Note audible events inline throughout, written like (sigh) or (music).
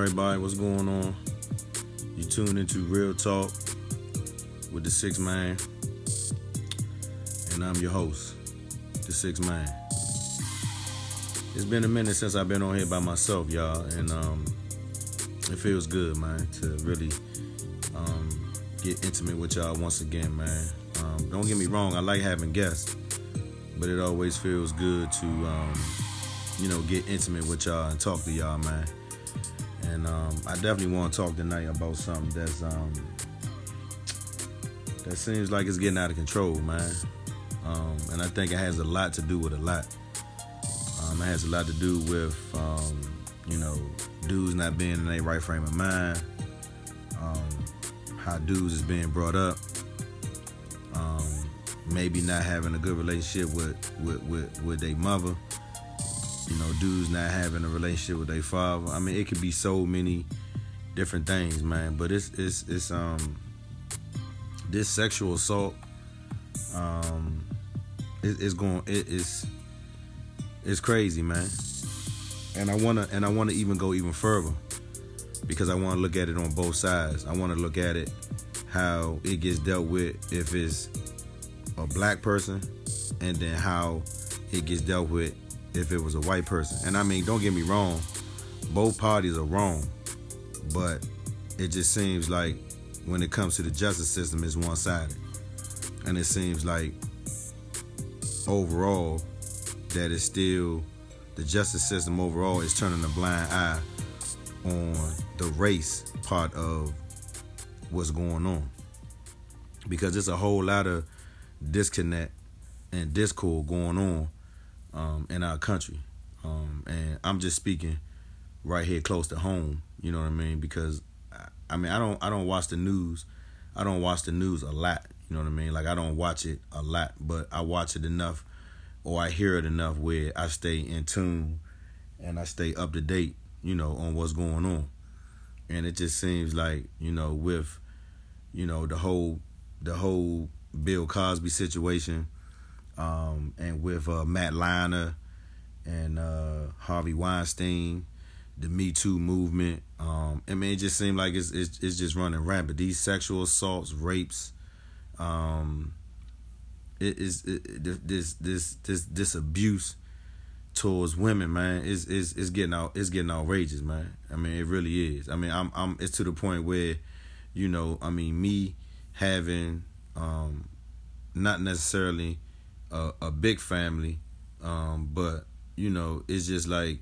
Everybody? What's going on? You tuned into Real Talk with the Six Man, and I'm your host, the Six Man. It's been a minute since I've been on here by myself, y'all, and um, it feels good, man, to really um, get intimate with y'all once again, man. Um, don't get me wrong, I like having guests, but it always feels good to, um, you know, get intimate with y'all and talk to y'all, man. And um, I definitely want to talk tonight about something that's um, that seems like it's getting out of control, man. Um, and I think it has a lot to do with a lot. Um, it has a lot to do with, um, you know, dudes not being in their right frame of mind, um, how dudes is being brought up, maybe not having a good relationship with with with, with their mother you know, dudes not having a relationship with their father. I mean, it could be so many different things, man. But it's it's it's um this sexual assault um it, it's going it is it's crazy, man. And I wanna and I wanna even go even further because I want to look at it on both sides. I want to look at it how it gets dealt with if it's a black person, and then how it gets dealt with if it was a white person. And I mean, don't get me wrong, both parties are wrong, but it just seems like when it comes to the justice system, it's one sided. And it seems like overall that still the justice system overall is turning a blind eye on the race part of what's going on. Because there's a whole lot of disconnect and discord going on um, in our country. Um, and I'm just speaking right here close to home. You know what I mean? Because I mean I don't I don't watch the news. I don't watch the news a lot. You know what I mean? Like I don't watch it a lot, but I watch it enough or I hear it enough where I stay in tune and I stay up to date, you know, on what's going on. And it just seems like, you know, with, you know, the whole the whole Bill Cosby situation, um, and with uh, Matt Lauer and uh, Harvey Weinstein, the Me Too movement. Um, I mean, it just seemed like it's, it's, it's just running rampant. These sexual assaults, rapes, um, it is this this this this abuse towards women, man, is is is getting out it's getting outrageous, man. I mean, it really is. I mean, I'm I'm it's to the point where, you know, I mean, me having um, not necessarily a, a big family, um, but you know, it's just like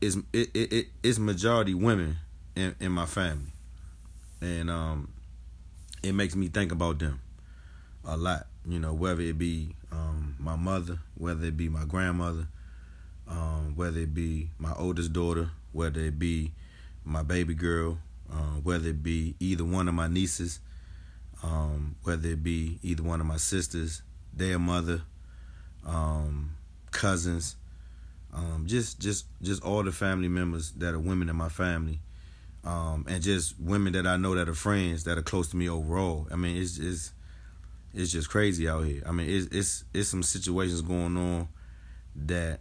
it's it, it, it it's majority women in, in my family, and um, it makes me think about them a lot. You know, whether it be um, my mother, whether it be my grandmother, um, whether it be my oldest daughter, whether it be my baby girl, uh, whether it be either one of my nieces, um, whether it be either one of my sisters, their mother, um, cousins, um, just just just all the family members that are women in my family, um, and just women that I know that are friends that are close to me overall. I mean, it's it's it's just crazy out here. I mean, it's it's it's some situations going on that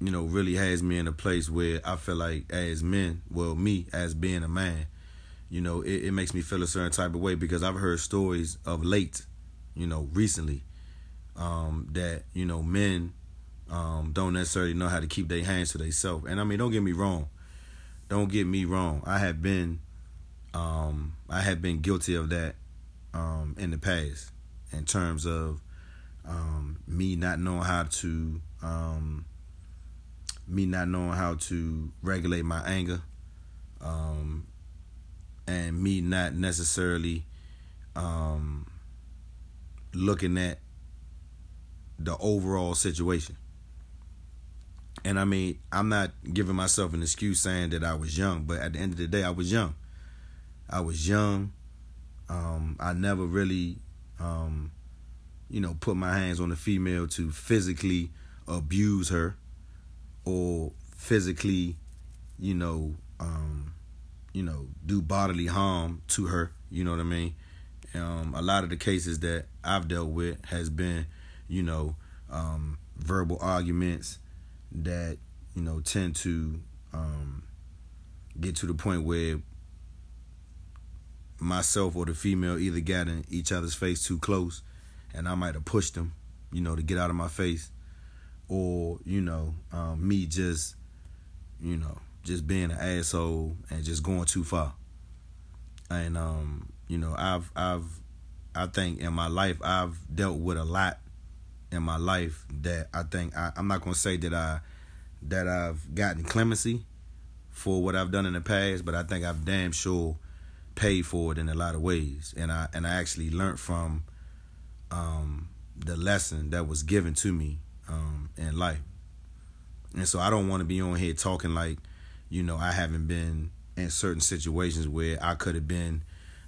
you know really has me in a place where I feel like as men, well, me as being a man, you know, it, it makes me feel a certain type of way because I've heard stories of late you know, recently, um, that, you know, men um, don't necessarily know how to keep their hands to themselves. And I mean, don't get me wrong. Don't get me wrong. I have been um, I have been guilty of that um, in the past in terms of um, me not knowing how to um, me not knowing how to regulate my anger um, and me not necessarily um, looking at the overall situation. And I mean, I'm not giving myself an excuse saying that I was young, but at the end of the day, I was young. I was young. Um, I never really, um, you know, put my hands on a female to physically abuse her or physically, you know, um, you know, do bodily harm to her. You know what I mean? Um, a lot of the cases that I've dealt with has been, you know, um, verbal arguments that you know, tend to um, get to the point where myself or the female either got in each other's face too close and I might have pushed them, you know, to get out of my face, or you know, um, me just, you know, just being an asshole and just going too far. And um, you know, I've I've I think in my life I've dealt with a lot in my life that I think I, I'm not gonna say that I that I've gotten clemency for what I've done in the past, but I think I've damn sure paid for it in a lot of ways, and I and I actually learned from um, the lesson that was given to me um, in life. And so I don't want to be on here talking like, you know, I haven't been in certain situations where I could have been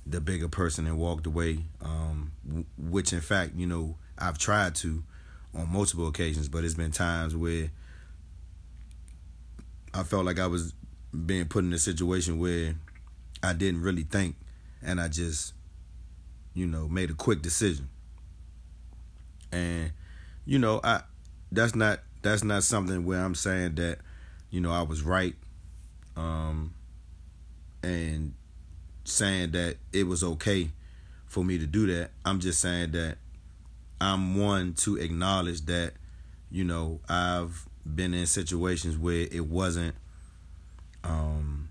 the bigger person and walked away, um, which in fact, you know, I've tried to on multiple occasions, but it's been times where I felt like I was being put in a situation where I didn't really think and I just, you know, made a quick decision. And you know i that's not that's not something where i'm saying that you know i was right um and saying that it was okay for me to do that. I'm just saying that i'm one to acknowledge that you know i've been in situations where it wasn't um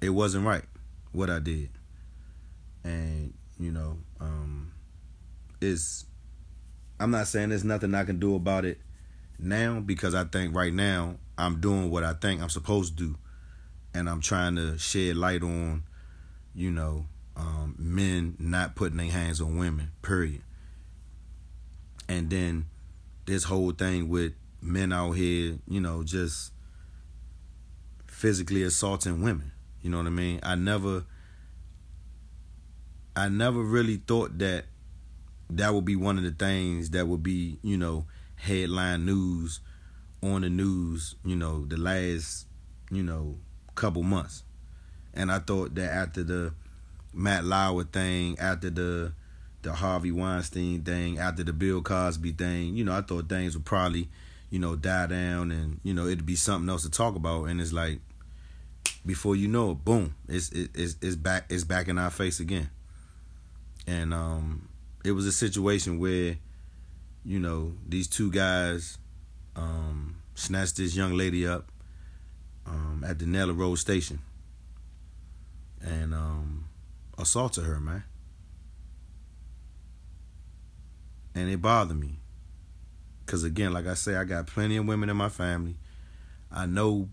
it wasn't right what i did. And you know um it's I'm not saying there's nothing I can do about it now because I think right now I'm doing what I think I'm supposed to do, and I'm trying to shed light on, you know, um, men not putting their hands on women. Period. And then this whole thing with men out here, you know, just physically assaulting women. You know what I mean? I never I never really thought that that would be one of the things that would be, you know, headline news on the news, you know, the last, you know, couple months. And I thought that after the Matt Lauer thing, after the the Harvey Weinstein thing, after the Bill Cosby thing, you know, I thought things would probably, you know, die down and, you know, it'd be something else to talk about. And it's like before you know it, boom, it's it's it's back it's back in our face again. And um it was a situation where, you know, these two guys um, snatched this young lady up um, at the Naylor Road station and um, assaulted her, man. And it bothered me. Because, again, like I say, I got plenty of women in my family. I know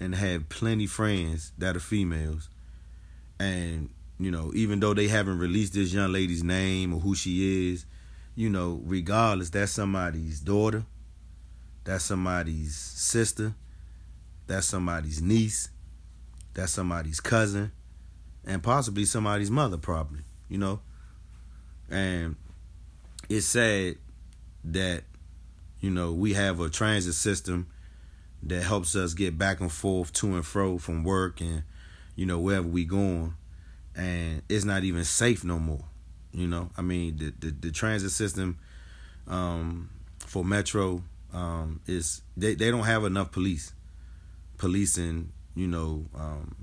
and have plenty friends that are females. And you know, even though they haven't released this young lady's name or who she is, you know, regardless, that's somebody's daughter, that's somebody's sister, that's somebody's niece, that's somebody's cousin, and possibly somebody's mother, probably, you know. And it's sad that, you know, we have a transit system that helps us get back and forth to and fro from work and, you know, wherever we going and it's not even safe no more. You know, I mean, the the, the transit system um, for Metro um, is they they don't have enough police policing. You know, um,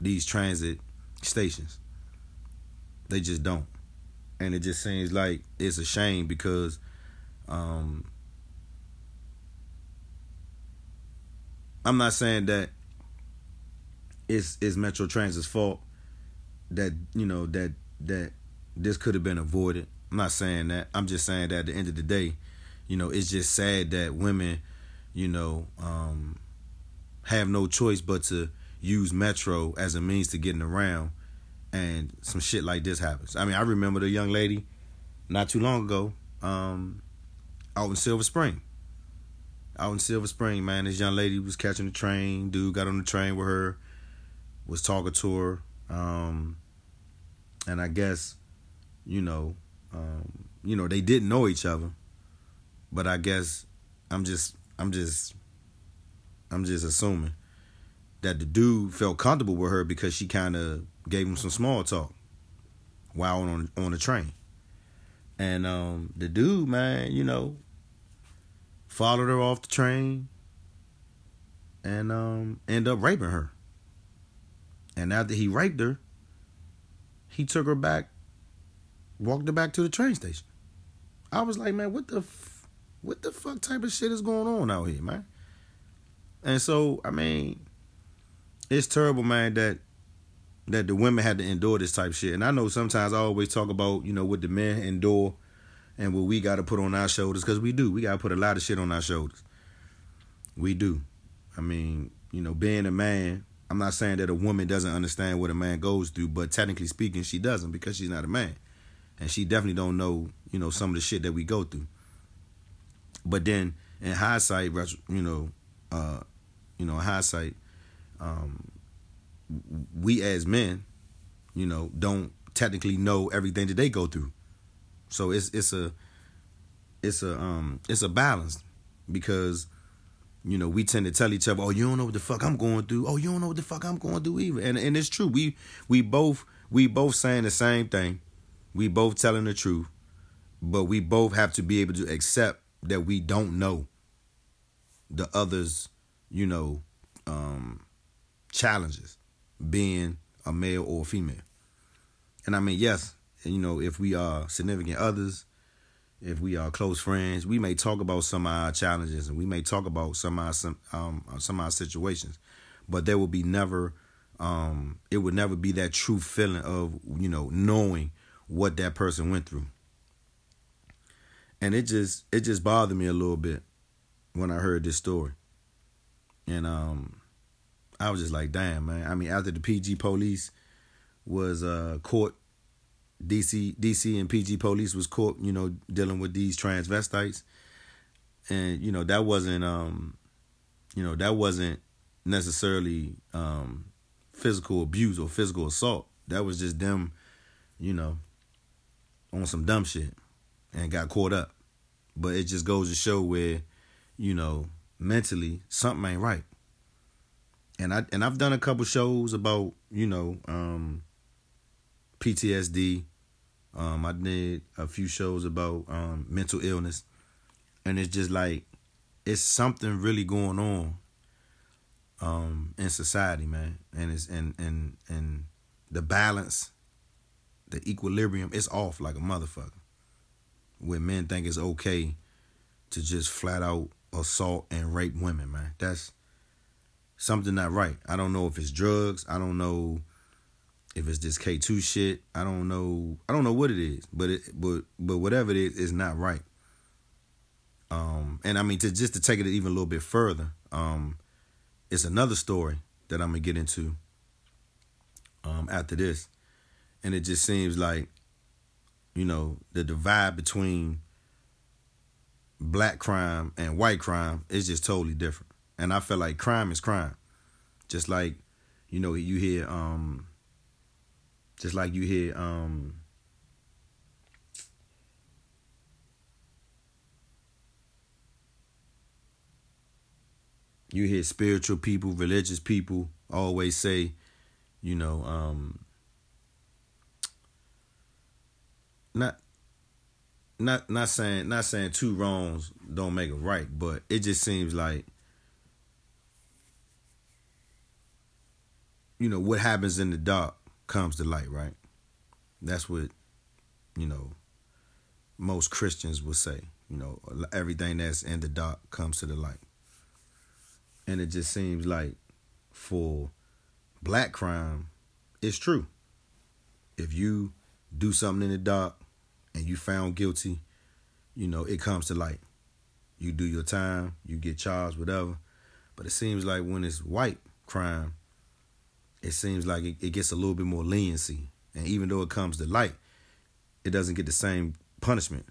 these transit stations. They just don't, and it just seems like it's a shame because. Um, I'm not saying that it's it's Metro Transit's fault that you know that that this could have been avoided. I'm not saying that. I'm just saying that at the end of the day, you know, it's just sad that women, you know, um, have no choice but to use Metro as a means to getting around, and some shit like this happens. I mean, I remember the young lady not too long ago, um, out in Silver Spring. Out in Silver Spring, man, this young lady was catching the train. Dude got on the train with her, was talking to her, um, and I guess, you know, um, you know, they didn't know each other, but I guess I'm just, I'm just, I'm just assuming that the dude felt comfortable with her because she kind of gave him some small talk while on on the train. And um, the dude, man, you know, followed her off the train, and um, end up raping her. And after he raped her, he took her back, walked her back to the train station. I was like, man, what the, f- what the fuck type of shit is going on out here, man? And so, I mean, it's terrible, man, that that the women had to endure this type shit. And I know sometimes I always talk about, you know, what the men endure and what we got to put on our shoulders because we do. We got to put a lot of shit on our shoulders. We do. I mean, you know, being a man, I'm not saying that a woman doesn't understand what a man goes through, but technically speaking, she doesn't because she's not a man. And she definitely don't know, you know, some of the shit that we go through. But then in hindsight, you know, uh, you know, in hindsight, um, we as men, you know, don't technically know everything that they go through. So it's it's a it's a um it's a balance because you know we tend to tell each other, oh, you don't know what the fuck I'm going through. Oh, you don't know what the fuck I'm going through either. And and it's true. We we both we both saying the same thing. We both telling the truth, but we both have to be able to accept that we don't know the others, you know, um, challenges being a male or a female. And I mean, yes, you know, if we are significant others, if we are close friends, we may talk about some of our challenges and we may talk about some of our some um some of our situations, but there will be never um it would never be that true feeling of you know knowing what that person went through. And it just it just bothered me a little bit when I heard this story. And um I was just like, damn, man. I mean, after the PG police was uh caught DC DC and PG police was caught, you know, dealing with these transvestites. And, you know, that wasn't um you know, that wasn't necessarily um physical abuse or physical assault. That was just them, you know, on some dumb shit and got caught up. But it just goes to show where, you know, mentally something ain't right and I and I've done a couple shows about you know um, PTSD. Um, I did a few shows about um, mental illness, and it's just like it's something really going on um, in society, man, and it's and and and the balance, the equilibrium, is off like a motherfucker. When men think it's okay to just flat out assault and rape women, man. That's something not right. I don't know if it's drugs. I don't know if it's this K two shit. I don't know. I don't know what it is, but it but but whatever it is, is not right. Um, and I mean to just to take it even a little bit further, um, it's another story that I'm gonna get into. Um, after this, and it just seems like, you know, the divide between black crime and white crime is just totally different. And I feel like crime is crime. Just like, you know, you hear um just like you hear um you hear spiritual people, religious people always say, you know, um not not not saying not saying two wrongs don't make a right, but it just seems like you know, what happens in the dark comes to light, right? That's what, you know, most Christians would say. You know, everything that's in the dark comes to the light. And it just seems like for black crime, it's true. If you do something in the dark and you found guilty, you know, it comes to light. You do your time, you get charged, whatever. But it seems like when it's white crime, it seems like it, it gets a little bit more leniency. And even though it comes to light, it doesn't get the same punishment.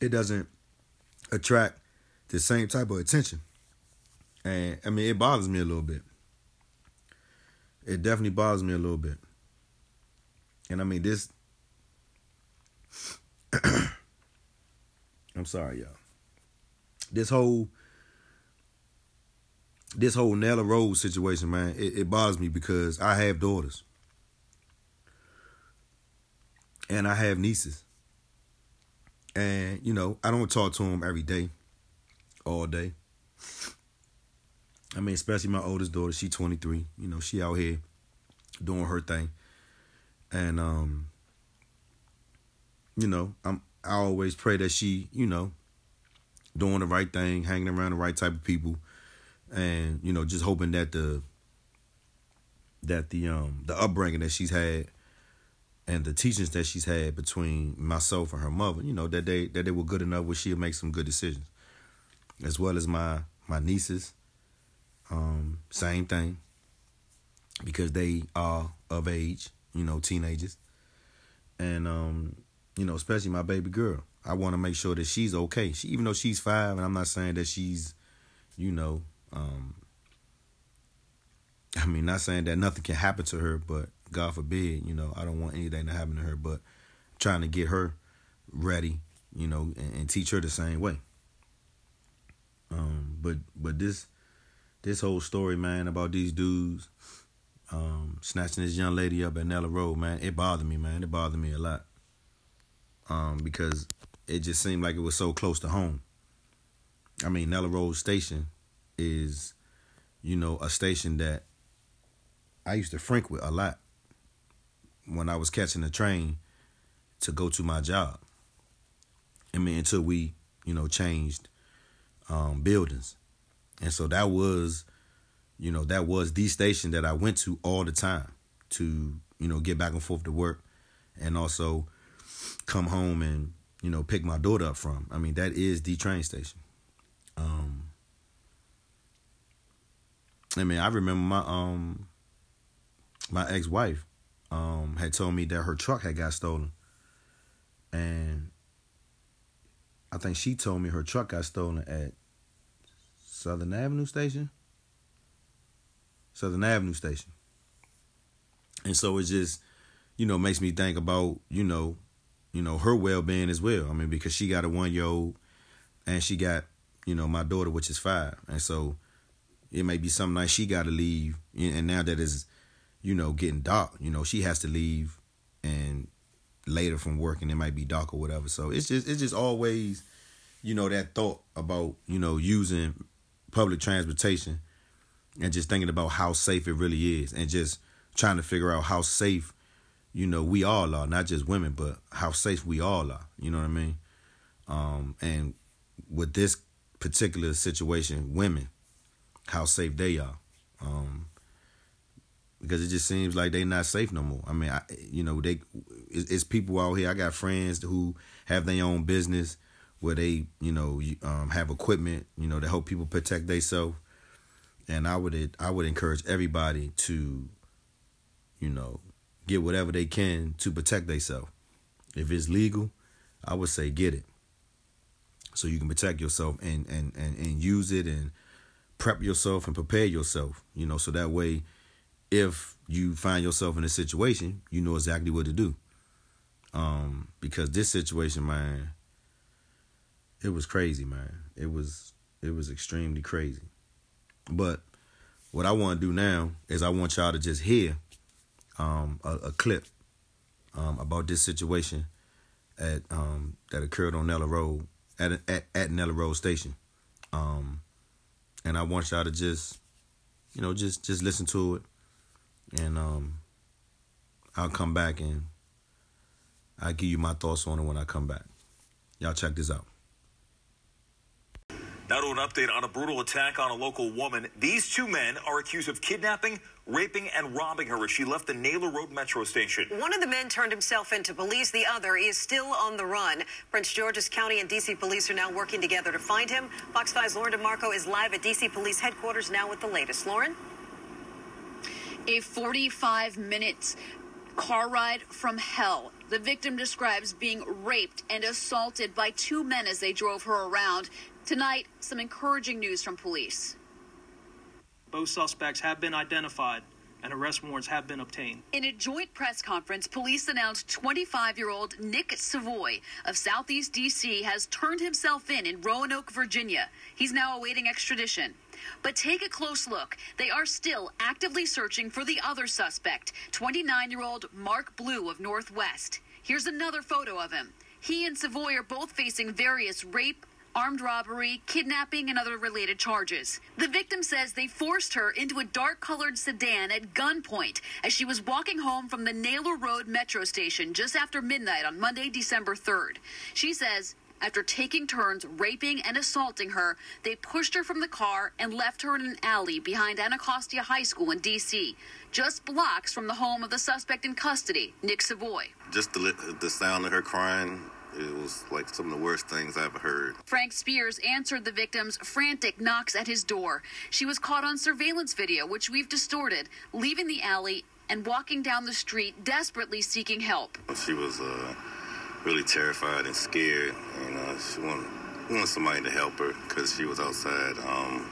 It doesn't attract the same type of attention. And I mean, it bothers me a little bit. It definitely bothers me a little bit. And I mean, this. (clears throat) I'm sorry, y'all. This whole this whole Naylor Road situation, man, it, it bothers me because I have daughters. And I have nieces. And, you know, I don't talk to them every day, all day. I mean, especially my oldest daughter, she 23. You know, she out here doing her thing. And um, you know, I'm I always pray that she, you know, doing the right thing, hanging around the right type of people, and you know, just hoping that the that the um the upbringing that she's had and the teachings that she's had between myself and her mother, you know, that they that they were good enough where she'll make some good decisions. As well as my my nieces. Um, same thing. Because they are of age, you know, teenagers. And um, you know, especially my baby girl. I want to make sure that she's okay. She, even though she's five, and I'm not saying that she's, you know, um, I mean, not saying that nothing can happen to her, but God forbid, you know, I don't want anything to happen to her, but trying to get her ready, you know, and, and teach her the same way. Um, but but this this whole story, man, about these dudes um, snatching this young lady up at Naylor Road, man, it bothered me, man. It bothered me a lot um, because it just seemed like it was so close to home. I mean, Naylor Road Station is, you know, a station that I used to frequent a lot when I was catching the train to go to my job. I mean, until we, you know, changed um, buildings. And so that was, you know, that was the station that I went to all the time to, you know, get back and forth to work and also come home and you know pick my daughter up from. I mean that is the train station. Um, I mean I remember my um my ex wife um had told me that her truck had got stolen, and I think she told me her truck got stolen at Southern Avenue Station. Southern Avenue Station. And so it just, you know, makes me think about, you know, you know, her well being as well. I mean, because she got a one year old and she got, you know, my daughter, which is five. And so it may be some night she got to leave. And now that is, you know, getting dark, you know, she has to leave and later from work and it might be dark or whatever. So it's just, it's just always, you know, that thought about, you know, using public transportation and just thinking about how safe it really is and just trying to figure out how safe you know, we all are, not just women, but how safe we all are. You know what I mean? Um, and with this particular situation, women, how safe they are. Um, because it just seems like they're not safe no more. I mean, I, you know, they it's, it's, people out here. I got friends who have their own business where they, you know, um, have equipment, you know, to help people protect themselves. And I would I would encourage everybody to, you know, get whatever they can to protect themselves. If it's legal, I would say get it. So you can protect yourself and, and, and, and use it and prep yourself and prepare yourself, you know, so that way if you find yourself in a situation, you know exactly what to do. Um, because this situation, man, it was crazy, man. It was it was extremely crazy. But what I want to do now is I want y'all to just hear um, a, a, clip um, about this situation at um, that occurred on Naylor Road at at, at Naylor Road Station, um, and I want y'all to just you know just just listen to it, and um, I'll come back and I'll give you my thoughts on it when I come back. Y'all check this out. Now to an update on a brutal attack on a local woman. These two men are accused of kidnapping, raping, and robbing her as she left the Naylor Road metro station. One of the men turned himself into police. The other is still on the run. Prince George's County and D.C. police are now working together to find him. Fox 5's Lauren DeMarco is live at D.C. police headquarters now with the latest. Lauren? A 45 minutes car ride from hell. The victim describes being raped and assaulted by two men as they drove her around. Tonight, some encouraging news from police. Both suspects have been identified and arrest warrants have been obtained. In a joint press conference, police announced 25 year old Nick Savoy of Southeast D.C. has turned himself in in Roanoke, Virginia. He's now awaiting extradition. But take a close look. They are still actively searching for the other suspect, 29 year old Mark Blue of Northwest. Here's another photo of him. He and Savoy are both facing various rape, armed robbery, kidnapping, and other related charges. The victim says they forced her into a dark colored sedan at gunpoint as she was walking home from the Naylor Road metro station just after midnight on Monday, December 3rd. She says after taking turns raping and assaulting her, they pushed her from the car and left her in an alley behind Anacostia High School in D.C., just blocks from the home of the suspect in custody, Nick Savoy. Just the, the sound of her crying it was like some of the worst things I ever heard. Frank Spears answered the victim's frantic knocks at his door. She was caught on surveillance video, which we've distorted, leaving the alley and walking down the street, desperately seeking help. She was uh, really terrified and scared. You know, she wanted, wanted somebody to help her because she was outside. Um,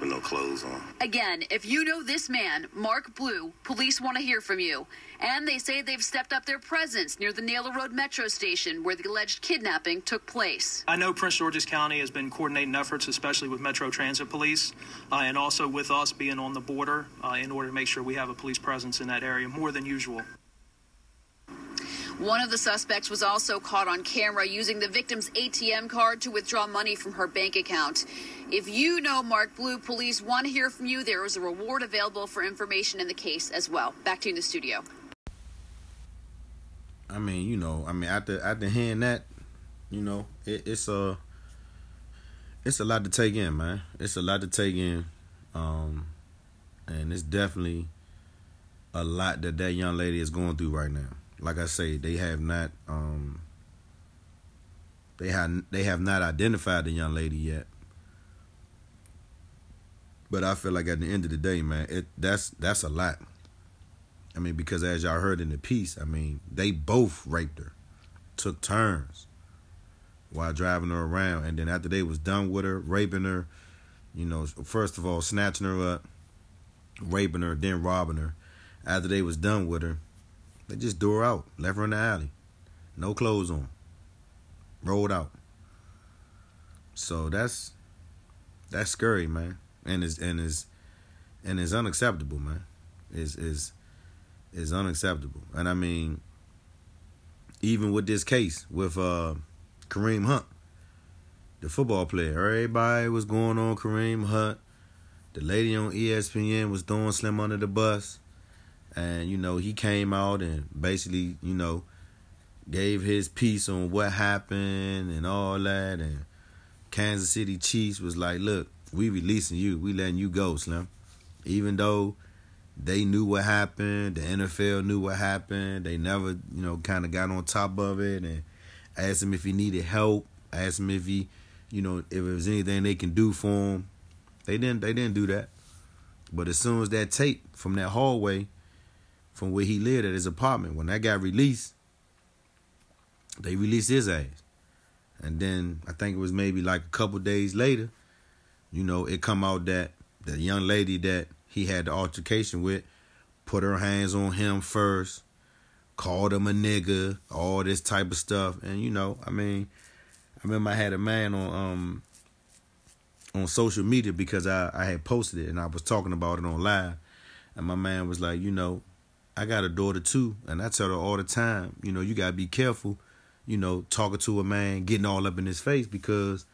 with no clothes on. Again, if you know this man, Mark Blue, police want to hear from you. And they say they've stepped up their presence near the Naylor Road metro station where the alleged kidnapping took place. I know Prince George's County has been coordinating efforts, especially with Metro Transit Police, uh, and also with us being on the border uh, in order to make sure we have a police presence in that area more than usual. One of the suspects was also caught on camera using the victim's ATM card to withdraw money from her bank account. If you know Mark Blue, police want to hear from you. There is a reward available for information in the case as well. Back to you in the studio. I mean, you know, I mean, after after hearing that, you know, it, it's a it's a lot to take in, man. It's a lot to take in, um, and it's definitely a lot that that young lady is going through right now like I say, they have not um they have they have not identified the young lady yet. But I feel like at the end of the day, man, it that's that's a lot. I mean, because as y'all heard in the piece, I mean, they both raped her, took turns while driving her around, and then after they was done with her, raping her, you know, first of all, snatching her up, raping her, then robbing her. After they was done with her, they just threw her out, left her in the alley, no clothes on, rolled out. So that's that's scary, man, and is and is and is unacceptable, man. Is is is unacceptable, and I mean, even with this case with uh, Kareem Hunt, the football player, everybody was going on Kareem Hunt. The lady on ESPN was throwing Slim under the bus. And you know he came out and basically you know gave his piece on what happened and all that. And Kansas City Chiefs was like look we releasing you. We letting you go Slim. Even though they knew what happened the NFL knew what happened they never you know kind of got on top of it and asked him if he needed help asked him if he you know if there was anything they can do for him they didn't they didn't do that but as soon as that tape from that hallway from where he lived at his apartment. When that got released, they released his ass. And then I think it was maybe like a couple days later, you know, it come out that the young lady that he had the altercation with put her hands on him first, called him a nigga, all this type of stuff. And you know, I mean, I remember I had a man on um on social media because I, I had posted it and I was talking about it on live. And my man was like, you know, I got a daughter too, and I tell her all the time, you know, you gotta be careful, you know, talking to a man, getting all up in his face because,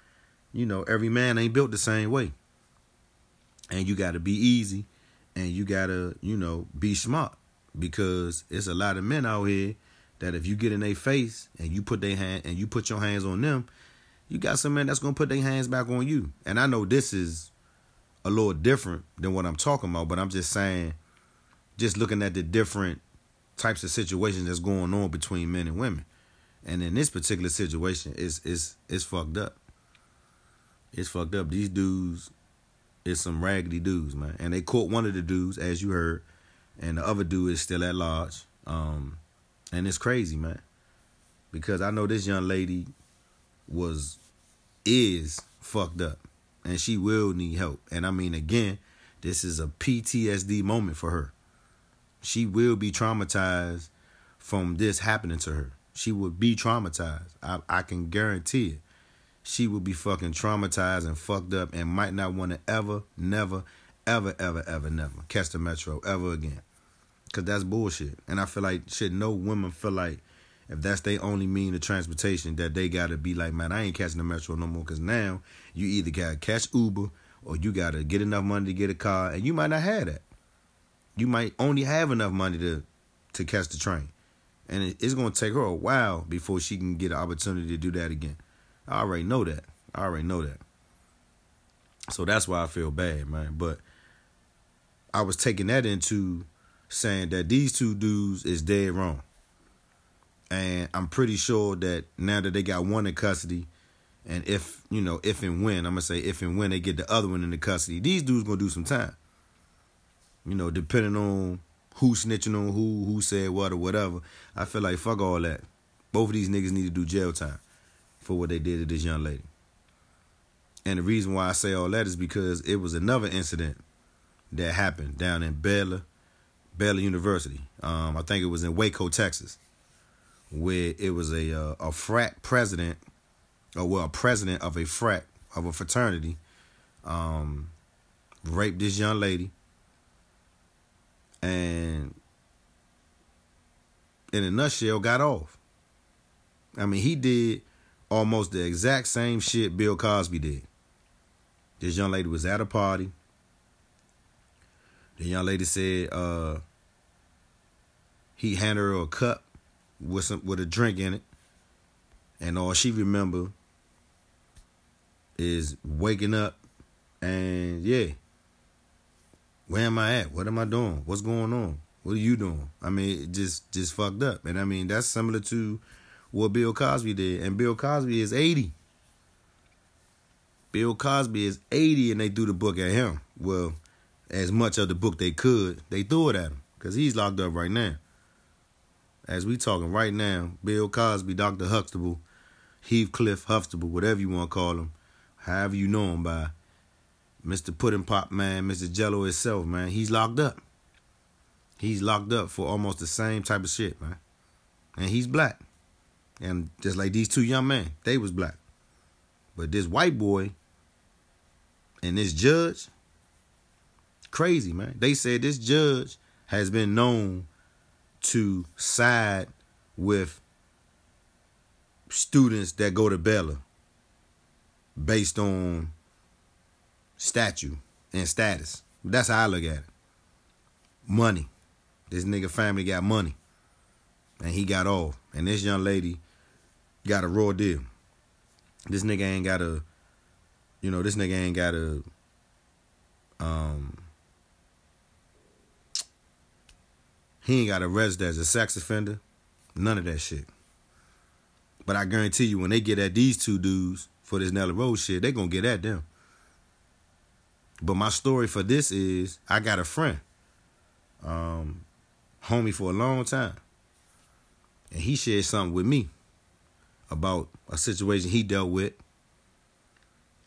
you know, every man ain't built the same way. And you gotta be easy and you gotta, you know, be smart because it's a lot of men out here that if you get in their face and you put their hand and you put your hands on them, you got some men that's gonna put their hands back on you. And I know this is a little different than what I'm talking about, but I'm just saying just looking at the different types of situations that's going on between men and women. And in this particular situation, it's it's it's fucked up. It's fucked up. These dudes is some raggedy dudes, man. And they caught one of the dudes, as you heard, and the other dude is still at large. Um, and it's crazy, man. Because I know this young lady was is fucked up. And she will need help. And I mean again, this is a PTSD moment for her she will be traumatized from this happening to her. She would be traumatized. I, I can guarantee it. She would be fucking traumatized and fucked up and might not want to ever, never, ever, ever, ever, never catch the metro ever again. Cause that's bullshit. And I feel like shit, no women feel like if that's their only mean of transportation, that they gotta be like, man, I ain't catching the metro no more. Cause now you either gotta catch Uber or you gotta get enough money to get a car, and you might not have that. You might only have enough money to to catch the train, and it, it's gonna take her a while before she can get an opportunity to do that again. I already know that. I already know that. So that's why I feel bad, man. But I was taking that into saying that these two dudes is dead wrong. And I'm pretty sure that now that they got one in custody, and if you know, if and when I'm gonna say if and when they get the other one into custody, these dudes gonna do some time. You know, depending on who snitching on who, who said what or whatever. I feel like fuck all that. Both of these niggas need to do jail time for what they did to this young lady. And the reason why I say all that is because it was another incident that happened down in Baylor, Baylor University. Um, I think it was in Waco, Texas, where it was a uh, a frat president, or well, a president of a frat of a fraternity, um, raped this young lady, and in a nutshell, got off. I mean, he did almost the exact same shit Bill Cosby did. This young lady was at a party. The young lady said uh, he handed her a cup with some with a drink in it, and all she remember is waking up and yeah, where am I at? What am I doing? What's going on? What are you doing? I mean, it just just fucked up, and I mean that's similar to what Bill Cosby did, and Bill Cosby is eighty. Bill Cosby is 80 and they threw the book at him. Well, as much of the book they could, they threw it at him because he's locked up right now. As we talking right now, Bill Cosby, Dr. Huxtable, Heathcliff Huxtable, whatever you want to call him, however you know him by, Mr. Pudding Pop Man, Mr. Jello itself, man, he's locked up. He's locked up for almost the same type of shit, man. And he's black. And just like these two young men, they was black. But this white boy, and this judge, crazy, man. They said this judge has been known to side with students that go to Baylor based on statue and status. That's how I look at it. Money. This nigga family got money. And he got off. And this young lady got a raw deal. This nigga ain't got a you know, this nigga ain't got a um he ain't got arrested as a sex offender. None of that shit. But I guarantee you when they get at these two dudes for this Naylor Road shit, they gonna get at them. But my story for this is I got a friend, um, homie for a long time. And he shared something with me about a situation he dealt with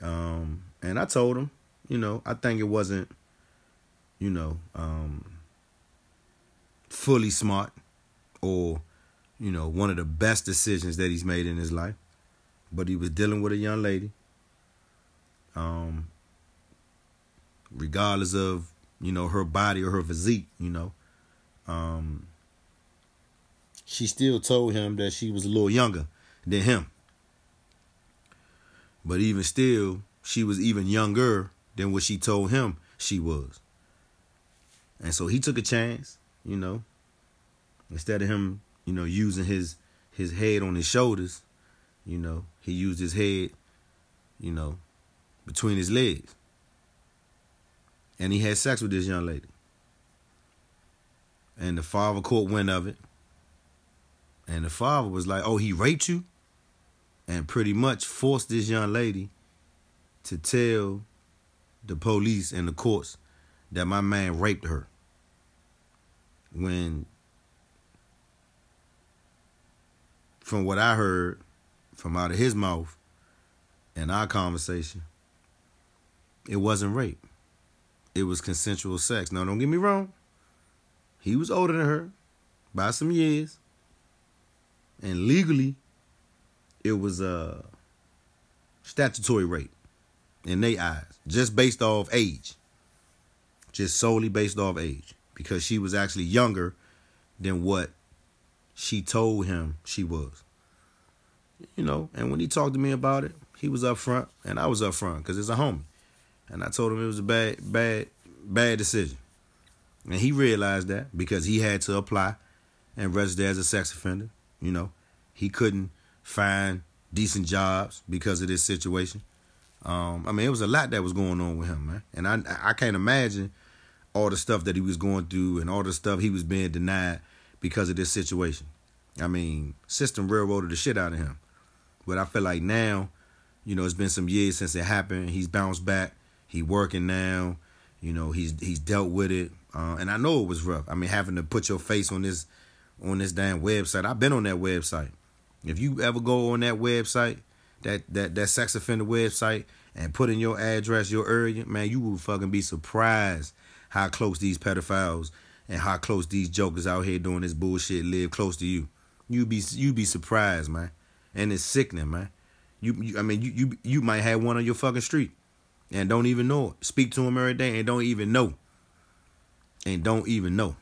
um, and I told him, you know, I think it wasn't, you know, um, fully smart or, you know, one of the best decisions that he's made in his life. But he was dealing with a young lady. Um, regardless of, you know, her body or her physique, you know. Um, she still told him that she was a little younger than him. But even still, she was even younger than what she told him she was. And so he took a chance, you know. Instead of him, you know, using his his head on his shoulders, you know, he used his head, you know, between his legs. And he had sex with this young lady. And the father caught wind of it. And the father was like, Oh, he raped you? And pretty much forced this young lady to tell the police and the courts that my man raped her. When, from what I heard from out of his mouth in our conversation, it wasn't rape. It was consensual sex. Now, don't get me wrong. He was older than her by some years. And legally, it was a statutory rape in their eyes, just based off age, just solely based off age, because she was actually younger than what she told him she was. You know, and when he talked to me about it, he was up front and I was up front because it's a homie. And I told him it was a bad, bad, bad decision. And he realized that because he had to apply and register as a sex offender. You know, he couldn't find decent jobs because of this situation. Um, I mean, it was a lot that was going on with him, man. And I I can't imagine all the stuff that he was going through and all the stuff he was being denied because of this situation. I mean, system railroaded the shit out of him. But I feel like now, you know, it's been some years since it happened. He's bounced back. He working now. You know, he's he's dealt with it. Uh, and I know it was rough. I mean, having to put your face on this on this damn website. I've been on that website. If you ever go on that website, that that that sex offender website, and put in your address, your area, man, you will fucking be surprised how close these pedophiles and how close these jokers out here doing this bullshit live close to you. You be you be surprised, man, and it's sickening, man. You, you I mean you you you might have one on your fucking street and don't even know it. Speak to him every day and don't even know. And don't even know.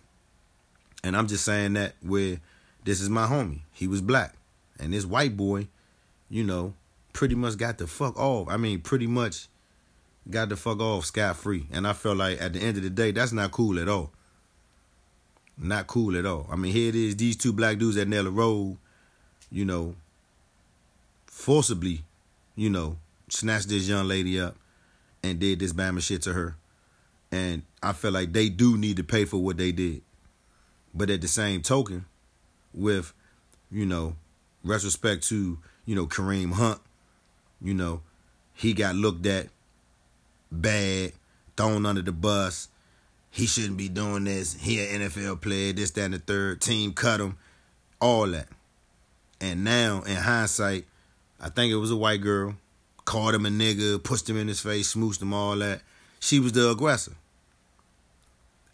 And I'm just saying that where this is my homie. He was black. And this white boy, you know, pretty much got the fuck off. I mean, pretty much got the fuck off scot free. And I felt like at the end of the day, that's not cool at all. Not cool at all. I mean, here it is, these two black dudes at Naylor Road, you know, forcibly, you know, snatched this young lady up and did this Bama shit to her. And I feel like they do need to pay for what they did. But at the same token, with, you know, respect to, you know, Kareem Hunt, you know, he got looked at bad, thrown under the bus. He shouldn't be doing this. He an NFL player, this, that, and the third. Team cut him. All that. And now, in hindsight, I think it was a white girl called him a nigga, pushed him in his face, smooshed him, all that. She was the aggressor.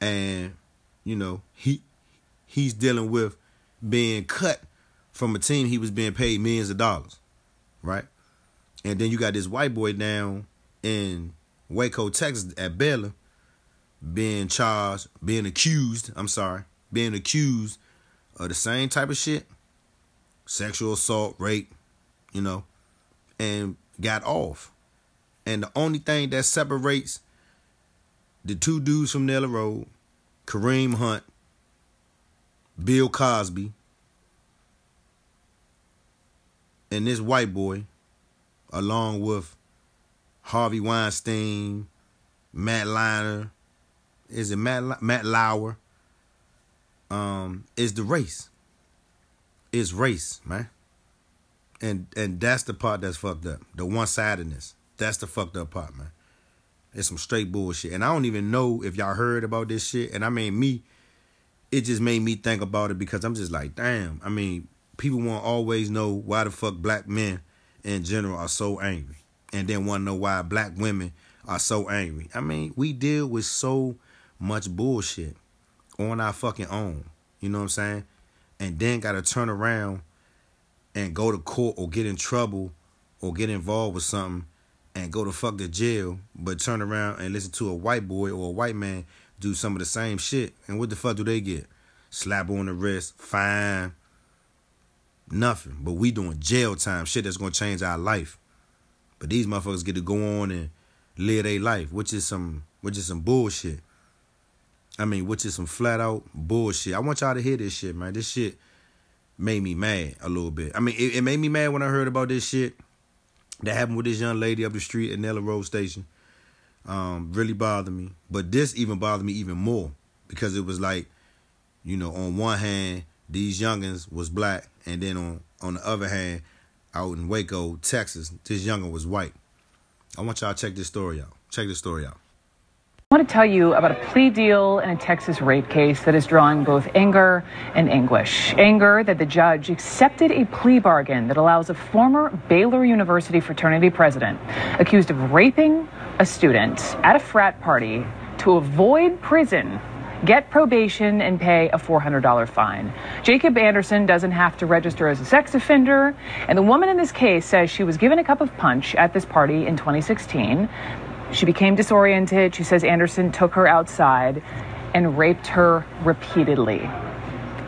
And, you know, he he's dealing with being cut from a team he was being paid millions of dollars. Right? And then you got this white boy down in Waco, Texas at Baylor being charged, being accused, I'm sorry, being accused of the same type of shit. Sexual assault, rape, you know, and got off. And the only thing that separates the two dudes from Naylor Road, Kareem Hunt, Bill Cosby, and this white boy, along with Harvey Weinstein, Matt Liner, is it Matt Matt Lauer? Um, is the race. It's race, man and and that's the part that's fucked up. The one sidedness. That's the fucked up part, man. It's some straight bullshit. And I don't even know if y'all heard about this shit. And I mean me, it just made me think about it because I'm just like, damn. I mean, people want to always know why the fuck black men in general are so angry. And then want to know why black women are so angry. I mean, we deal with so much bullshit on our fucking own. You know what I'm saying? And then gotta turn around and go to court or get in trouble or get involved with something and go to fuck the jail, but turn around and listen to a white boy or a white man do some of the same shit. And what the fuck do they get? Slap on the wrist, fine, nothing. But we doing jail time, shit that's gonna change our life. But these motherfuckers get to go on and live their life, which is some which is some bullshit. I mean, which is some flat out bullshit. I want y'all to hear this shit, man. This shit made me mad a little bit. I mean, it, it, made me mad when I heard about this shit that happened with this young lady up the street at Naylor Road Station. Um, really bothered me. But this even bothered me even more because it was like, you know, on one hand, these youngins was black, and then on on the other hand, out in Waco, Texas, this youngin was white. I want y'all to check this story out. Check this story out. I want to tell you about a plea deal in a Texas rape case that is drawing both anger and anguish. Anger that the judge accepted a plea bargain that allows a former Baylor University fraternity president accused of raping a student at a frat party to avoid prison get probation and pay a $400 fine. Jacob Anderson doesn't have to register as a sex offender, and the woman in this case says she was given a cup of punch at this party in 2016. She became disoriented. She says Anderson took her outside and raped her repeatedly.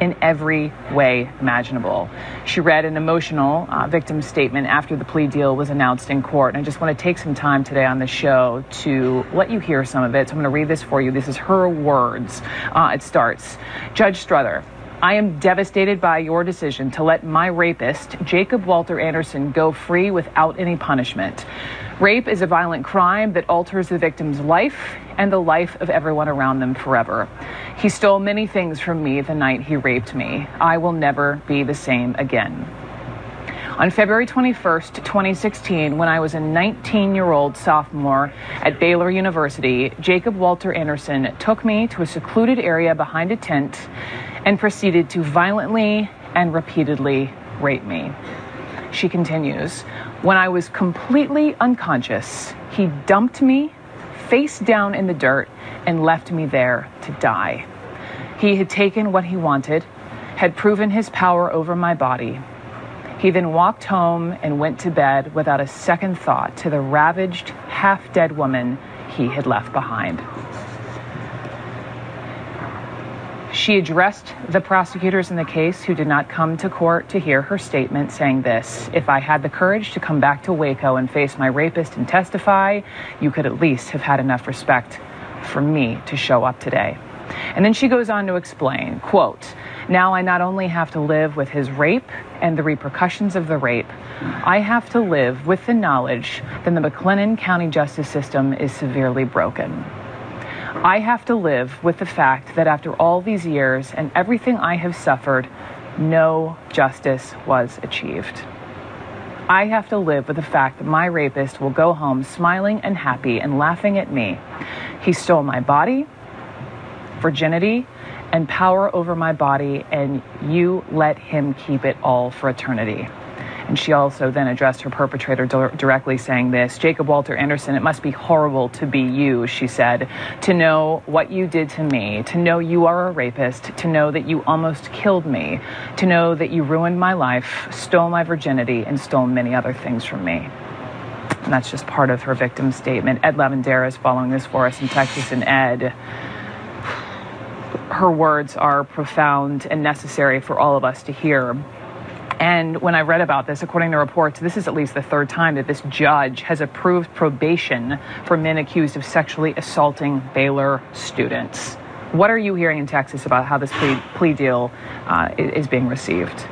In every way imaginable. She read an emotional uh, victim statement after the plea deal was announced in court. And I just want to take some time today on the show to let you hear some of it. So I'm going to read this for you. This is her words. Uh, it starts Judge Strother. I am devastated by your decision to let my rapist, Jacob Walter Anderson, go free without any punishment. Rape is a violent crime that alters the victim's life and the life of everyone around them forever. He stole many things from me the night he raped me. I will never be the same again. On February 21st, 2016, when I was a 19 year old sophomore at Baylor University, Jacob Walter Anderson took me to a secluded area behind a tent and proceeded to violently and repeatedly rape me. She continues, when I was completely unconscious, he dumped me face down in the dirt and left me there to die. He had taken what he wanted, had proven his power over my body. He then walked home and went to bed without a second thought to the ravaged, half dead woman he had left behind. She addressed the prosecutors in the case who did not come to court to hear her statement, saying this If I had the courage to come back to Waco and face my rapist and testify, you could at least have had enough respect for me to show up today. And then she goes on to explain, quote, now I not only have to live with his rape and the repercussions of the rape, I have to live with the knowledge that the McLennan County justice system is severely broken. I have to live with the fact that after all these years and everything I have suffered, no justice was achieved. I have to live with the fact that my rapist will go home smiling and happy and laughing at me. He stole my body, virginity, and power over my body, and you let him keep it all for eternity. And she also then addressed her perpetrator directly, saying this Jacob Walter Anderson, it must be horrible to be you, she said, to know what you did to me, to know you are a rapist, to know that you almost killed me, to know that you ruined my life, stole my virginity, and stole many other things from me. And that's just part of her victim statement. Ed Lavandera is following this for us in Texas. And Ed, her words are profound and necessary for all of us to hear. And when I read about this, according to reports, this is at least the third time that this judge has approved probation for men accused of sexually assaulting Baylor students. What are you hearing in Texas about how this plea, plea deal uh, is being received?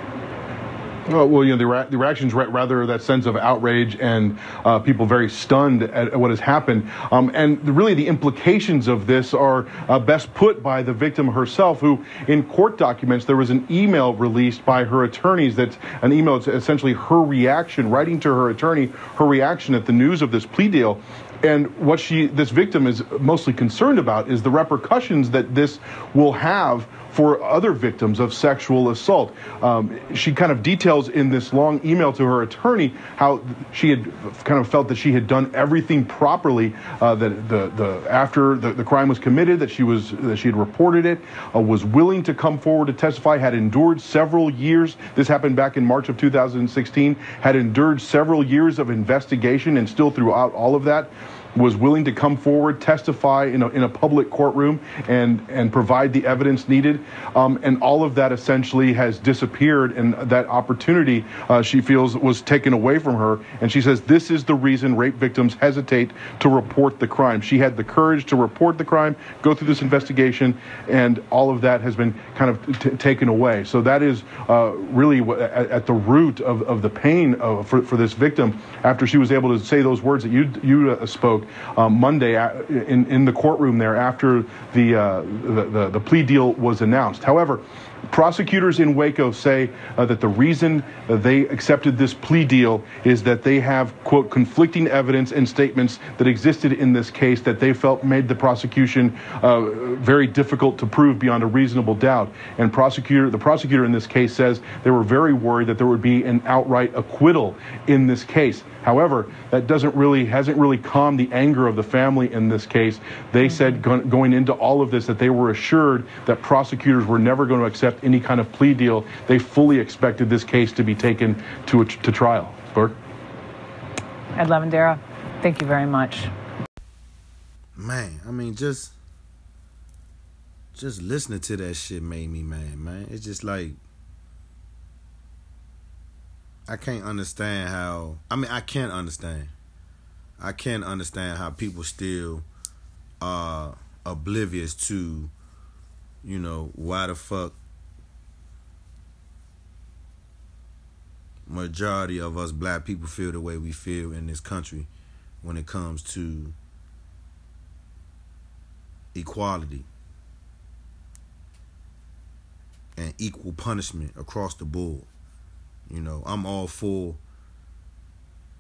Uh, well, you know, the, re- the reactions rather that sense of outrage and uh, people very stunned at, at what has happened. Um, and the, really, the implications of this are uh, best put by the victim herself, who, in court documents, there was an email released by her attorneys that an email, it's essentially her reaction, writing to her attorney, her reaction at the news of this plea deal. And what she, this victim, is mostly concerned about is the repercussions that this will have for other victims of sexual assault. Um, she kind of details in this long email to her attorney how she had kind of felt that she had done everything properly. Uh, that the, the after the, the crime was committed, that she was that she had reported it, uh, was willing to come forward to testify, had endured several years. This happened back in March of 2016. Had endured several years of investigation, and still throughout all of that was willing to come forward, testify in a, in a public courtroom, and, and provide the evidence needed. Um, and all of that essentially has disappeared, and that opportunity uh, she feels was taken away from her. And she says this is the reason rape victims hesitate to report the crime. She had the courage to report the crime, go through this investigation, and all of that has been kind of t- taken away. So that is uh, really at, at, the root of, of the pain of, for, for this victim after she was able to say those words that you, you uh, spoke um, Monday in, in the courtroom there after the, uh, the, the, the plea deal was announced. However, Prosecutors in Waco say uh, that the reason uh, they accepted this plea deal is that they have, quote, conflicting evidence and statements that existed in this case that they felt made the prosecution uh, very difficult to prove beyond a reasonable doubt. And prosecutor, the prosecutor in this case says they were very worried that there would be an outright acquittal in this case. However, that doesn't really hasn't really calmed the anger of the family in this case. They mm-hmm. said going into all of this that they were assured that prosecutors were never going to accept any kind of plea deal. They fully expected this case to be taken to a, to trial. Burke. Ed Lavandera, thank you very much. Man, I mean, just just listening to that shit made me mad, man. It's just like I can't understand how. I mean, I can't understand. I can't understand how people still are oblivious to, you know, why the fuck majority of us black people feel the way we feel in this country when it comes to equality and equal punishment across the board. You know, I'm all for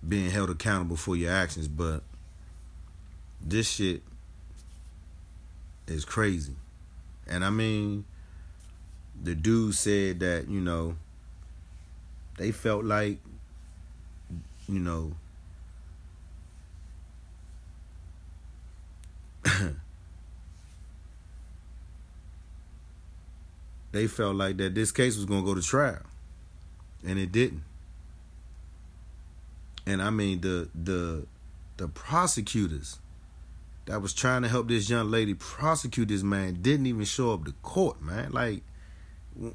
being held accountable for your actions, but this shit is crazy. And I mean, the dude said that, you know, they felt like, you know, (coughs) they felt like that this case was going to go to trial and it didn't. And i mean the the the prosecutors that was trying to help this young lady prosecute this man didn't even show up to court man. Like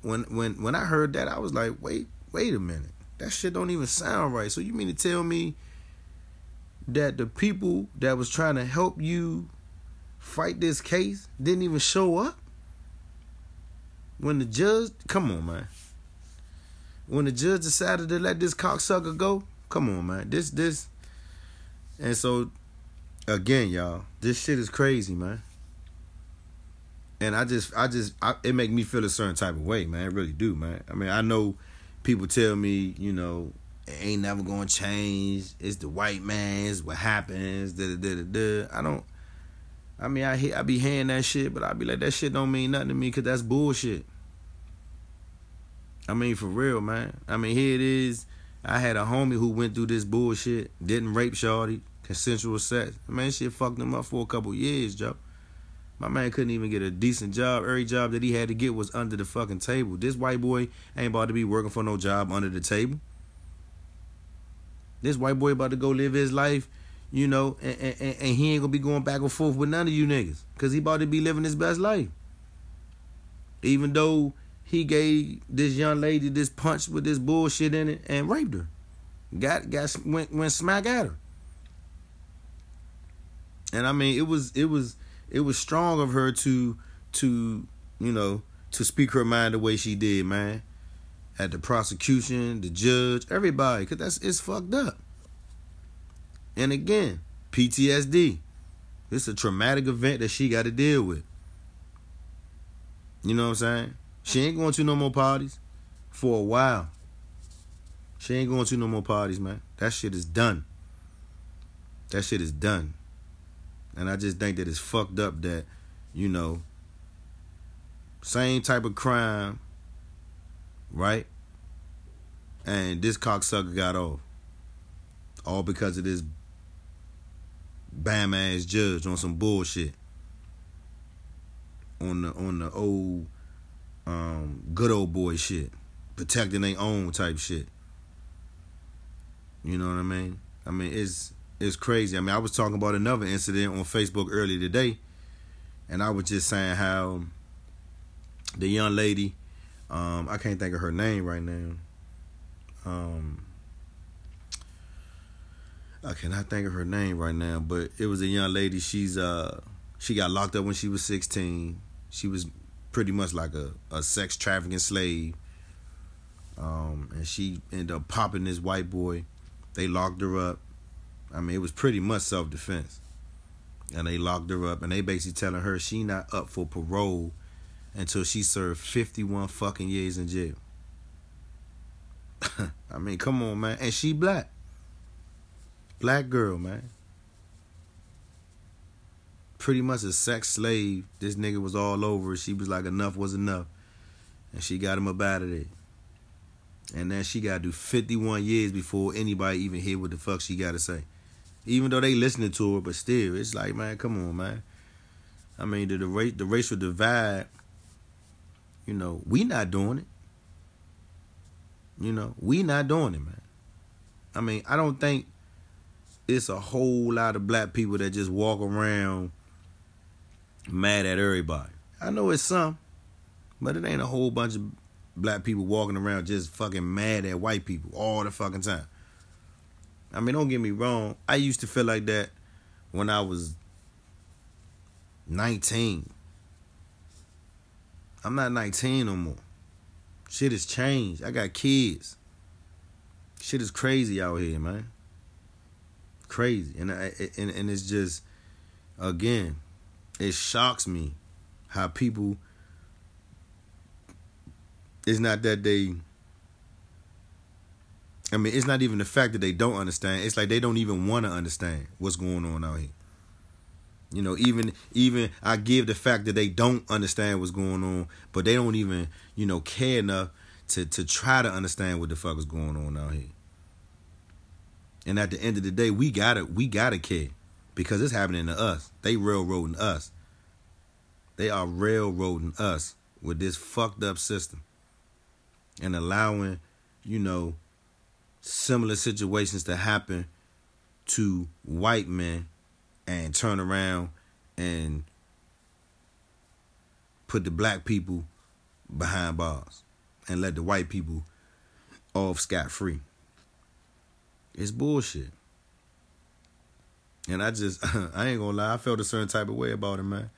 when when when i heard that i was like wait wait a minute. That shit don't even sound right. So you mean to tell me that the people that was trying to help you fight this case didn't even show up? When the judge, come on, man. When the judge decided to let this cocksucker go, come on, man. This, this, and so, again, y'all, this shit is crazy, man. And I just, I just, I, it make me feel a certain type of way, man. It really do, man. I mean, I know people tell me, you know, it ain't never gonna change. It's the white man's what happens. Da da da da. I don't. I mean, I I be hearing that shit, but I be like, that shit don't mean nothing to me because that's bullshit. I mean, for real, man. I mean, here it is. I had a homie who went through this bullshit, didn't rape Shorty, consensual sex. Man, shit fucked him up for a couple years, Joe. My man couldn't even get a decent job. Every job that he had to get was under the fucking table. This white boy ain't about to be working for no job under the table. This white boy about to go live his life you know, and, and, and, he ain't gonna be going back and forth with none of you niggas, cause he about to be living his best life. Even though he gave this young lady this punch with this bullshit in it and raped her, got got went went smack at her. And I mean, it was it was it was strong of her to to you know to speak her mind the way she did, man. At the prosecution, the judge, everybody, cause that's it's fucked up. And again, PTSD. It's a traumatic event that she got to deal with. You know what I'm saying? She ain't going to no more parties for a while. She ain't going to no more parties, man. That shit is done. That shit is done. And I just think that it's fucked up that, you know, same type of crime, right? And this cocksucker got off. All because of this bam ass judge on some bullshit. On the on the old um, good old boy shit. Protecting their own type shit. You know what I mean? I mean it's it's crazy. I mean I was talking about another incident on Facebook earlier today, and I was just saying how the young lady, um, I can't think of her name right now. Um, I cannot think of her name right now, but it was a young lady. She's uh she got locked up when she was 16. She was pretty much like a, a sex trafficking slave. Um, and she ended up popping this white boy. They locked her up. I mean, it was pretty much self defense. And they locked her up, and they basically telling her she not up for parole until she served 51 fucking years in jail. (laughs) I mean, come on, man. And she black. Black girl, man. Pretty much a sex slave. This nigga was all over. She was like, enough was enough. And she got him up out of there. And then she got to do 51 years before anybody even hear what the fuck she got to say. Even though they listening to her, but still, it's like, man, come on, man. I mean, the, the, the racial divide, you know, we not doing it. You know, we not doing it, man. I mean, I don't think it's a whole lot of black people that just walk around mad at everybody. I know it's some, but it ain't a whole bunch of black people walking around just fucking mad at white people all the fucking time. I mean, don't get me wrong. I used to feel like that when I was 19. I'm not 19 no more. Shit has changed. I got kids. Shit is crazy out here, man. Crazy. And I, and and it's just again, it shocks me how people it's not that they I mean, it's not even the fact that they don't understand. It's like they don't even want to understand what's going on out here. You know, even even I give the fact that they don't understand what's going on, but they don't even, you know, care enough to to try to understand what the fuck is going on out here. And at the end of the day, we gotta we gotta care because it's happening to us. They railroading us. They are railroading us with this fucked up system and allowing, you know, similar situations to happen to white men and turn around and put the black people behind bars and let the white people off scot free. It's bullshit. And I just, (laughs) I ain't gonna lie, I felt a certain type of way about it, man.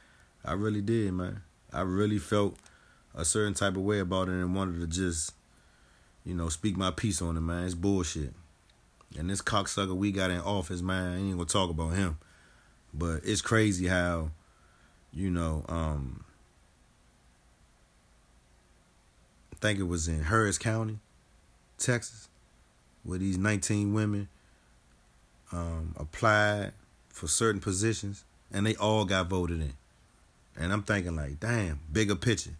I really did, man. I really felt a certain type of way about it and wanted to just, you know, speak my piece on it, man. It's bullshit. And this cocksucker we got in office, man, I ain't gonna talk about him. But it's crazy how, you know, um, I think it was in Harris County, Texas, where these 19 women um, applied for certain positions and they all got voted in. And I'm thinking like, damn, bigger picture.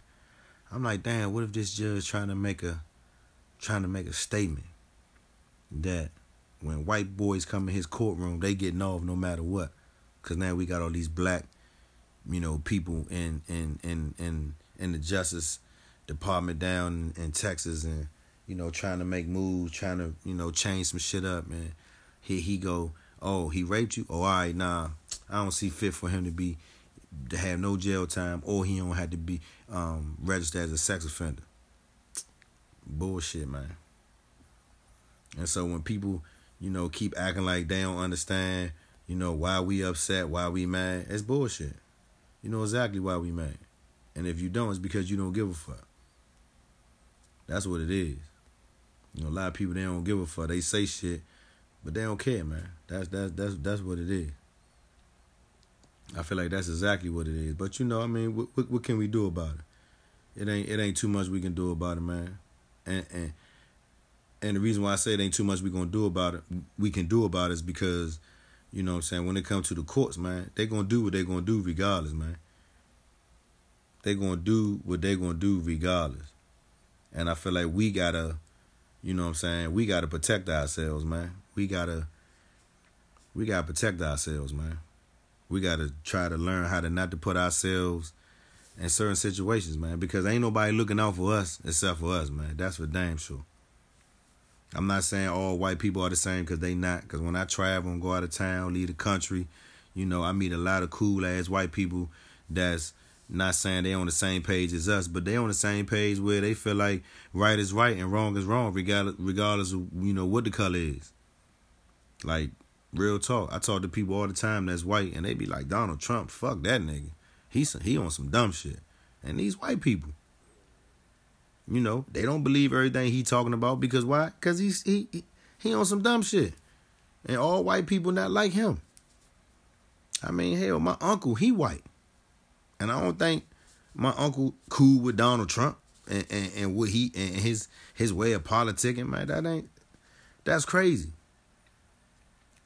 I'm like, damn, what if this judge trying to make a trying to make a statement that when white boys come in his courtroom, they getting off no matter what. Cause now we got all these black, you know, people in in in in in the justice department down in, Texas and you know trying to make moves, trying to you know change some shit up. And here he go, oh he raped you. Oh all right, nah, I don't see fit for him to be to have no jail time, or he don't have to be um, registered as a sex offender. Bullshit, man. And so when people, you know, keep acting like they don't understand you know, why we upset, why we mad. It's bullshit. You know exactly why we mad. And if you don't, it's because you don't give a fuck. That's what it is. You know, a lot of people they don't give a fuck. They say shit, but they don't care, man. That's that's that's that's what it is. I feel like that's exactly what it is. But you know, I mean, what, what, what can we do about it? It ain't it ain't too much we can do about it, man. And and and the reason why I say it ain't too much we gonna do about it, we can do about it is because you know what I'm saying? When it comes to the courts, man, they gonna do what they gonna do regardless, man. They gonna do what they gonna do regardless. And I feel like we gotta, you know what I'm saying, we gotta protect ourselves, man. We gotta we gotta protect ourselves, man. We gotta try to learn how to not to put ourselves in certain situations, man, because ain't nobody looking out for us except for us, man. That's for damn sure. I'm not saying all white people are the same because they not. Because when I travel and go out of town, leave the country, you know, I meet a lot of cool ass white people that's not saying they on the same page as us, but they on the same page where they feel like right is right and wrong is wrong, regardless regardless of you know what the color is. Like real talk, I talk to people all the time that's white, and they be like Donald Trump, fuck that nigga, he's he on some dumb shit, and these white people, you know, they don't believe everything he talking about because why? Because he's he, he he on some dumb shit, and all white people not like him. I mean, hell, my uncle he white, and I don't think my uncle cool with Donald Trump and and, and what he and his his way of politicking. Man, that ain't that's crazy.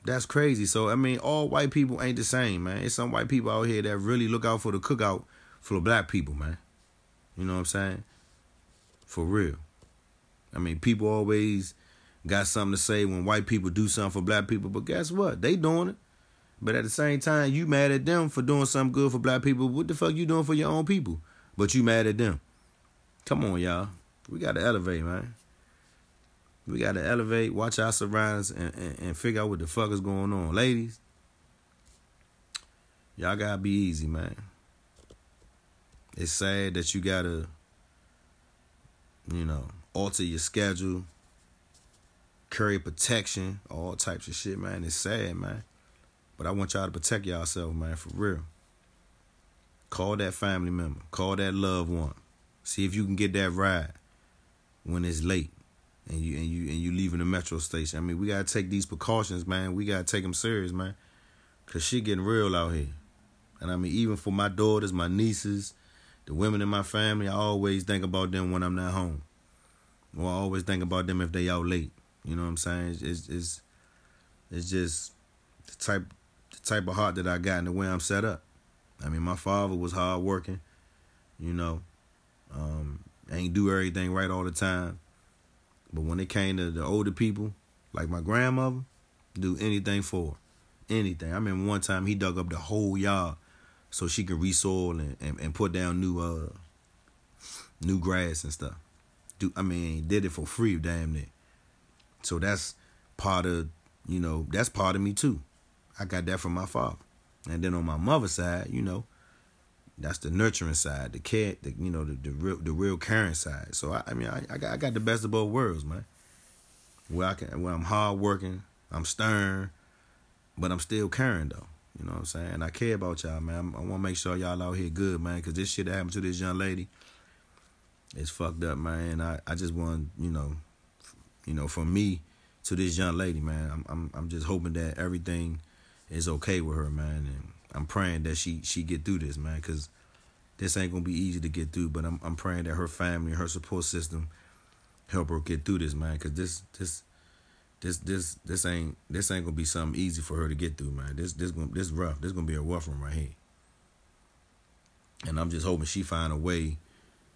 That's crazy. So I mean, all white people ain't the same, man. It's some white people out here that really look out for the cookout for the black people, man. You know what I'm saying? For real. I mean, people always got something to say when white people do something for black people, but guess what? They doing it. But at the same time, you mad at them for doing something good for black people. What the fuck you doing for your own people? But you mad at them. Come on, y'all. We gotta elevate, man. We gotta elevate, watch our surroundings, and, and, and figure out what the fuck is going on. Ladies, y'all gotta be easy, man. it's sad that you gotta, you know, alter your schedule, carry protection, all types of shit, man. It's sad, man. But I want y'all to protect yourself, man, for real. Call that family member. Call that loved one. See if you can get that ride when it's late and you and you and you leaving the metro station. I mean, we gotta take these precautions, man. We gotta take them serious, man. Cause shit getting real out here. And I mean, even for my daughters, my nieces, the women in my family, I always think about them when I'm not home. Or I always think about them if they out late. You know what I'm saying? It's it's it's, it's just the type the type of heart that I got and the way I'm set up. I mean, my father was hard working, you know, um, ain't do everything right all the time. But when it came to the older people, like my grandmother, do anything for her. Anything. I remember one time he dug up the whole yard so she could resoil and, and, and put down new uh new grass and stuff. Do I mean did it for free, damn near. So that's part of you know, that's part of me too. I got that from my father. And then on my mother's side, you know, that's the nurturing side, the care, the, you know, the, the real the real caring side. So I, I mean, I, I got I got the best of both worlds, man. Where I can, where I'm hard working, I'm stern, but I'm still caring though. You know what I'm saying? I care about y'all, man. I want to make sure y'all out here good, man, because this shit that happened to this young lady is fucked up, man. I, I just want, you know, you know, from me to this young lady, man. I'm I'm I'm just hoping that everything is okay with her, man, and I'm praying that she she get through this, man, because this ain't gonna be easy to get through. But I'm I'm praying that her family, her support system, help her get through this, man, because this this this this this ain't this ain't gonna be something easy for her to get through, man. This this gonna this rough. This gonna be a rough one right here. And I'm just hoping she find a way,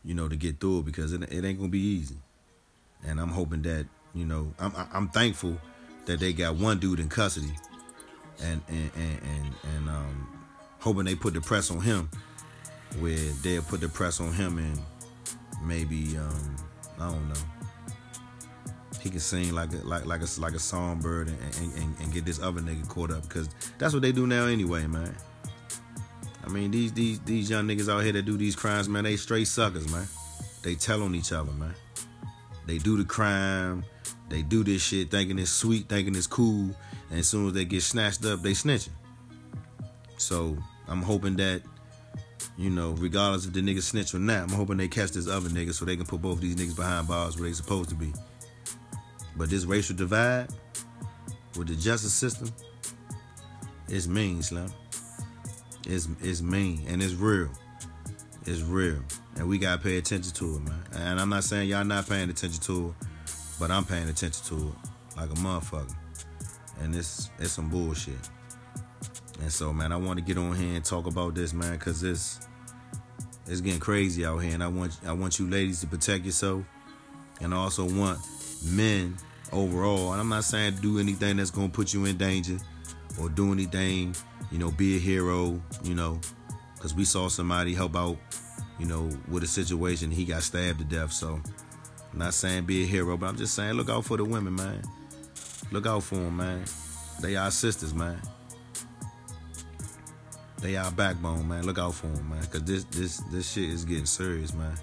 you know, to get through it because it, it ain't gonna be easy. And I'm hoping that you know I'm I'm thankful that they got one dude in custody, and and and and, and um, hoping they put the press on him, where they'll put the press on him and maybe um, I don't know he can sing like a like like a like a songbird and, and, and, get this other nigga caught up because that's what they do now anyway, man. I mean these these these young niggas out here that do these crimes, man, they straight suckers, man. They tell on each other, man. They do the crime, they do this shit thinking it's sweet, thinking it's cool, and as soon as they get snatched up, they snitching. So I'm hoping that, you know, regardless if the nigga snitch or not, I'm hoping they catch this other nigga so they can put both of these niggas behind bars where they supposed to be. But this racial divide with the justice system is mean, Slim. It's, it's mean and it's real. It's real. And we gotta pay attention to it, man. And I'm not saying y'all not paying attention to it, but I'm paying attention to it like a motherfucker. And it's it's some bullshit. And so, man, I want to get on here and talk about this, man, because it's it's getting crazy out here, and I want I want you ladies to protect yourself, and I also want men overall. And I'm not saying do anything that's gonna put you in danger or do anything, you know, be a hero, you know, because we saw somebody help out, you know, with a situation. He got stabbed to death. So I'm not saying be a hero, but I'm just saying look out for the women, man. Look out for them, man. They are sisters, man. They are backbone, man. Look out for them, man. Cause this this this shit is getting serious, man.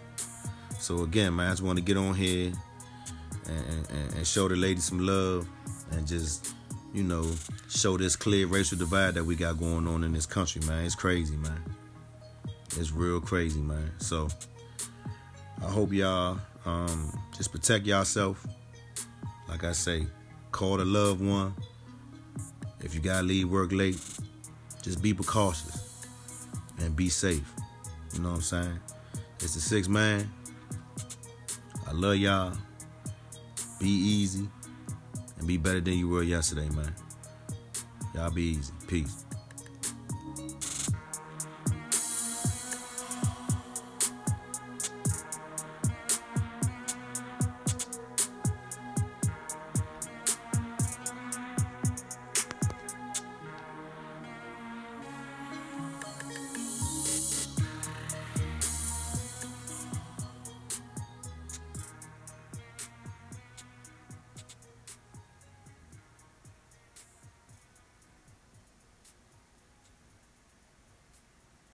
So again, man, I just want to get on here and, and, and show the ladies some love and just you know show this clear racial divide that we got going on in this country man it's crazy man it's real crazy man so i hope y'all um, just protect yourself like i say call the loved one if you gotta leave work late just be precautious and be safe you know what i'm saying it's the six man i love y'all be easy and be better than you were yesterday, man. Y'all be easy. Peace.